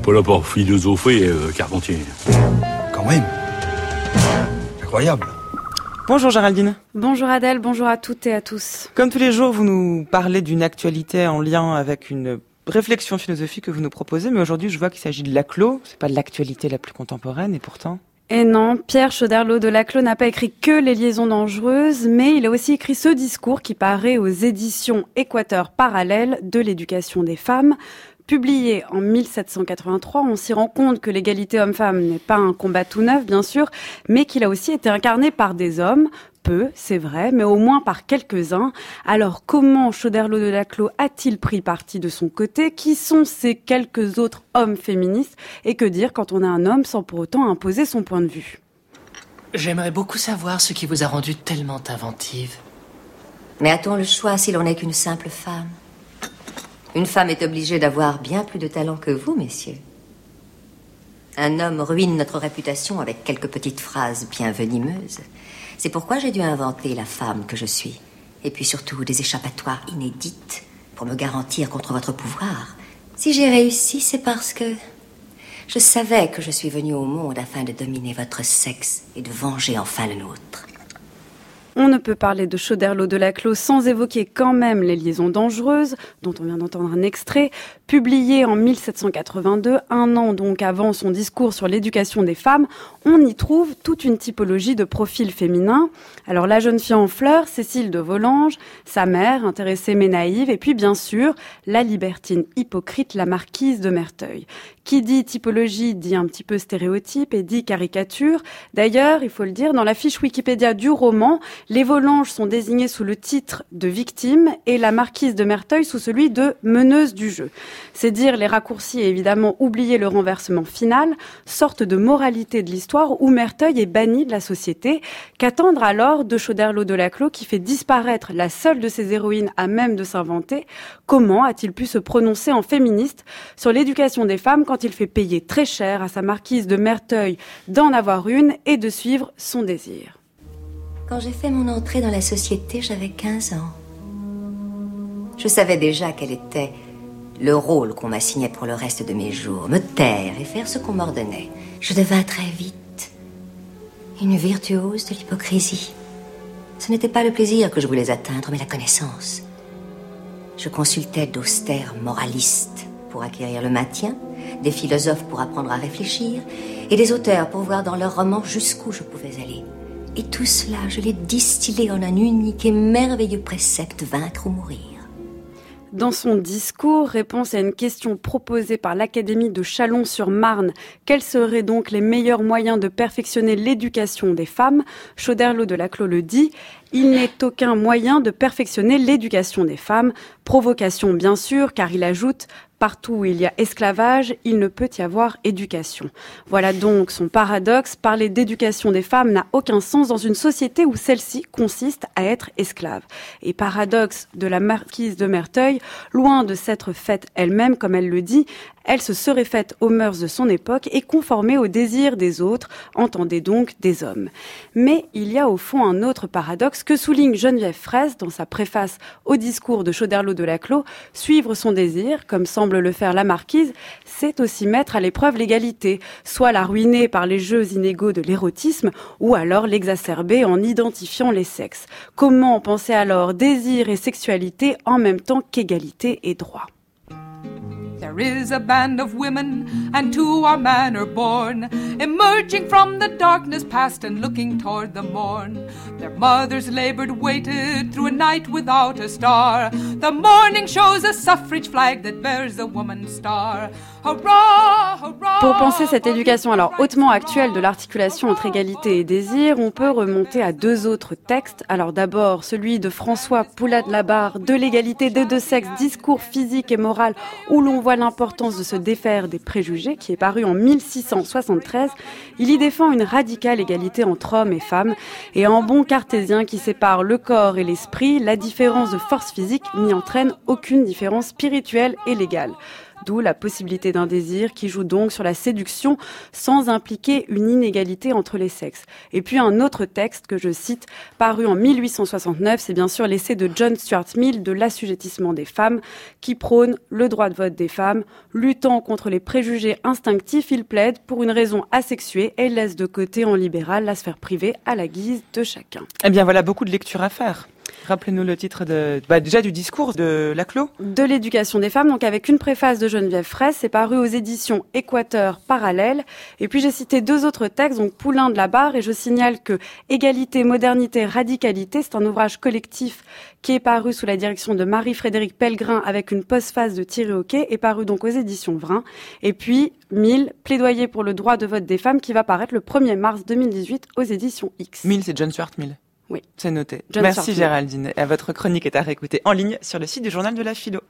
n'est pas là pour philosopher, euh, Carpentier. Quand même. Incroyable. Bonjour Géraldine. Bonjour Adèle, bonjour à toutes et à tous. Comme tous les jours, vous nous parlez d'une actualité en lien avec une réflexion philosophique que vous nous proposez, mais aujourd'hui je vois qu'il s'agit de Laclos, c'est pas de l'actualité la plus contemporaine et pourtant... Et non, Pierre Chauderlot de Laclos n'a pas écrit que les liaisons dangereuses, mais il a aussi écrit ce discours qui paraît aux éditions Équateur parallèle de l'éducation des femmes. Publié en 1783, on s'y rend compte que l'égalité homme-femme n'est pas un combat tout neuf, bien sûr, mais qu'il a aussi été incarné par des hommes, peu, c'est vrai, mais au moins par quelques-uns. Alors comment Chauderlot de Laclos a-t-il pris parti de son côté? Qui sont ces quelques autres hommes féministes? Et que dire quand on a un homme sans pour autant imposer son point de vue? J'aimerais beaucoup savoir ce qui vous a rendu tellement inventive. Mais a-t-on le choix si l'on n'est qu'une simple femme? Une femme est obligée d'avoir bien plus de talent que vous, messieurs. Un homme ruine notre réputation avec quelques petites phrases bien venimeuses. C'est pourquoi j'ai dû inventer la femme que je suis. Et puis surtout des échappatoires inédites pour me garantir contre votre pouvoir. Si j'ai réussi, c'est parce que je savais que je suis venue au monde afin de dominer votre sexe et de venger enfin le nôtre. On ne peut parler de Chauderlot de Laclos sans évoquer quand même les liaisons dangereuses, dont on vient d'entendre un extrait, publié en 1782, un an donc avant son discours sur l'éducation des femmes. On y trouve toute une typologie de profils féminins. Alors la jeune fille en fleurs, Cécile de Volanges, sa mère, intéressée mais naïve, et puis bien sûr la libertine hypocrite, la marquise de Merteuil. Qui dit typologie dit un petit peu stéréotype et dit caricature. D'ailleurs, il faut le dire, dans la fiche Wikipédia du roman, les Volanges sont désignés sous le titre de victime et la marquise de Merteuil sous celui de meneuse du jeu. C'est dire les raccourcis et évidemment oublier le renversement final, sorte de moralité de l'histoire où Merteuil est banni de la société. Qu'attendre alors de Chauderlot de Laclos qui fait disparaître la seule de ses héroïnes à même de s'inventer? Comment a-t-il pu se prononcer en féministe sur l'éducation des femmes quand il fait payer très cher à sa marquise de Merteuil d'en avoir une et de suivre son désir? Quand j'ai fait mon entrée dans la société, j'avais 15 ans. Je savais déjà quel était le rôle qu'on m'assignait pour le reste de mes jours, me taire et faire ce qu'on m'ordonnait. Je devins très vite une virtuose de l'hypocrisie. Ce n'était pas le plaisir que je voulais atteindre, mais la connaissance. Je consultais d'austères moralistes pour acquérir le maintien, des philosophes pour apprendre à réfléchir, et des auteurs pour voir dans leurs romans jusqu'où je pouvais aller. Et tout cela, je l'ai distillé en un unique et merveilleux précepte, vaincre ou mourir. Dans son discours, réponse à une question proposée par l'Académie de Chalon-sur-Marne, quels seraient donc les meilleurs moyens de perfectionner l'éducation des femmes? Chauderlot de Laclos le dit, il n'est aucun moyen de perfectionner l'éducation des femmes. Provocation bien sûr, car il ajoute Partout où il y a esclavage, il ne peut y avoir éducation. Voilà donc son paradoxe. Parler d'éducation des femmes n'a aucun sens dans une société où celle-ci consiste à être esclave. Et paradoxe de la marquise de Merteuil, loin de s'être faite elle-même, comme elle le dit, elle se serait faite aux mœurs de son époque et conformée aux désirs des autres, entendez donc des hommes. Mais il y a au fond un autre paradoxe que souligne Geneviève Fraisse dans sa préface au discours de Chauderlot de Laclos. Suivre son désir, comme semble le faire la marquise, c'est aussi mettre à l'épreuve l'égalité, soit la ruiner par les jeux inégaux de l'érotisme, ou alors l'exacerber en identifiant les sexes. Comment penser alors désir et sexualité en même temps qu'égalité et droit? There is a band of women, and to our manor born, emerging from the darkness past and looking toward the morn. Their mothers labored, waited through a night without a star. The morning shows a suffrage flag that bears a woman's star. Hurrah, hurrah, Pour penser cette éducation alors hautement actuelle de l'articulation entre égalité et désir, on peut remonter à deux autres textes. Alors d'abord celui de François Poulade-Labarre, de l'égalité des deux sexes, discours physique et moral, où l'on voit l'importance de se défaire des préjugés, qui est paru en 1673. Il y défend une radicale égalité entre hommes et femmes, et en bon cartésien qui sépare le corps et l'esprit, la différence de force physique n'y entraîne aucune différence spirituelle et légale. D'où la possibilité d'un désir qui joue donc sur la séduction sans impliquer une inégalité entre les sexes. Et puis un autre texte que je cite, paru en 1869, c'est bien sûr l'essai de John Stuart Mill de l'assujettissement des femmes, qui prône le droit de vote des femmes, luttant contre les préjugés instinctifs, il plaide pour une raison asexuée et laisse de côté en libéral la sphère privée à la guise de chacun. Eh bien voilà beaucoup de lectures à faire. Rappelez-nous le titre de, bah, déjà du discours de Laclos. De l'éducation des femmes, donc avec une préface de Geneviève Fraisse, c'est paru aux éditions Équateur Parallèle. Et puis j'ai cité deux autres textes, donc Poulain de la Barre, et je signale que Égalité, modernité, radicalité, c'est un ouvrage collectif qui est paru sous la direction de Marie-Frédéric Pellegrin avec une postface de Thierry Hockey, et paru donc aux éditions Vrin. Et puis Mille, plaidoyer pour le droit de vote des femmes, qui va paraître le 1er mars 2018 aux éditions X. Mille, c'est John Stuart Mill. Oui. C'est noté. John Merci Mill. Géraldine. Et à votre chronique est à réécouter en ligne sur le site du journal de la philo.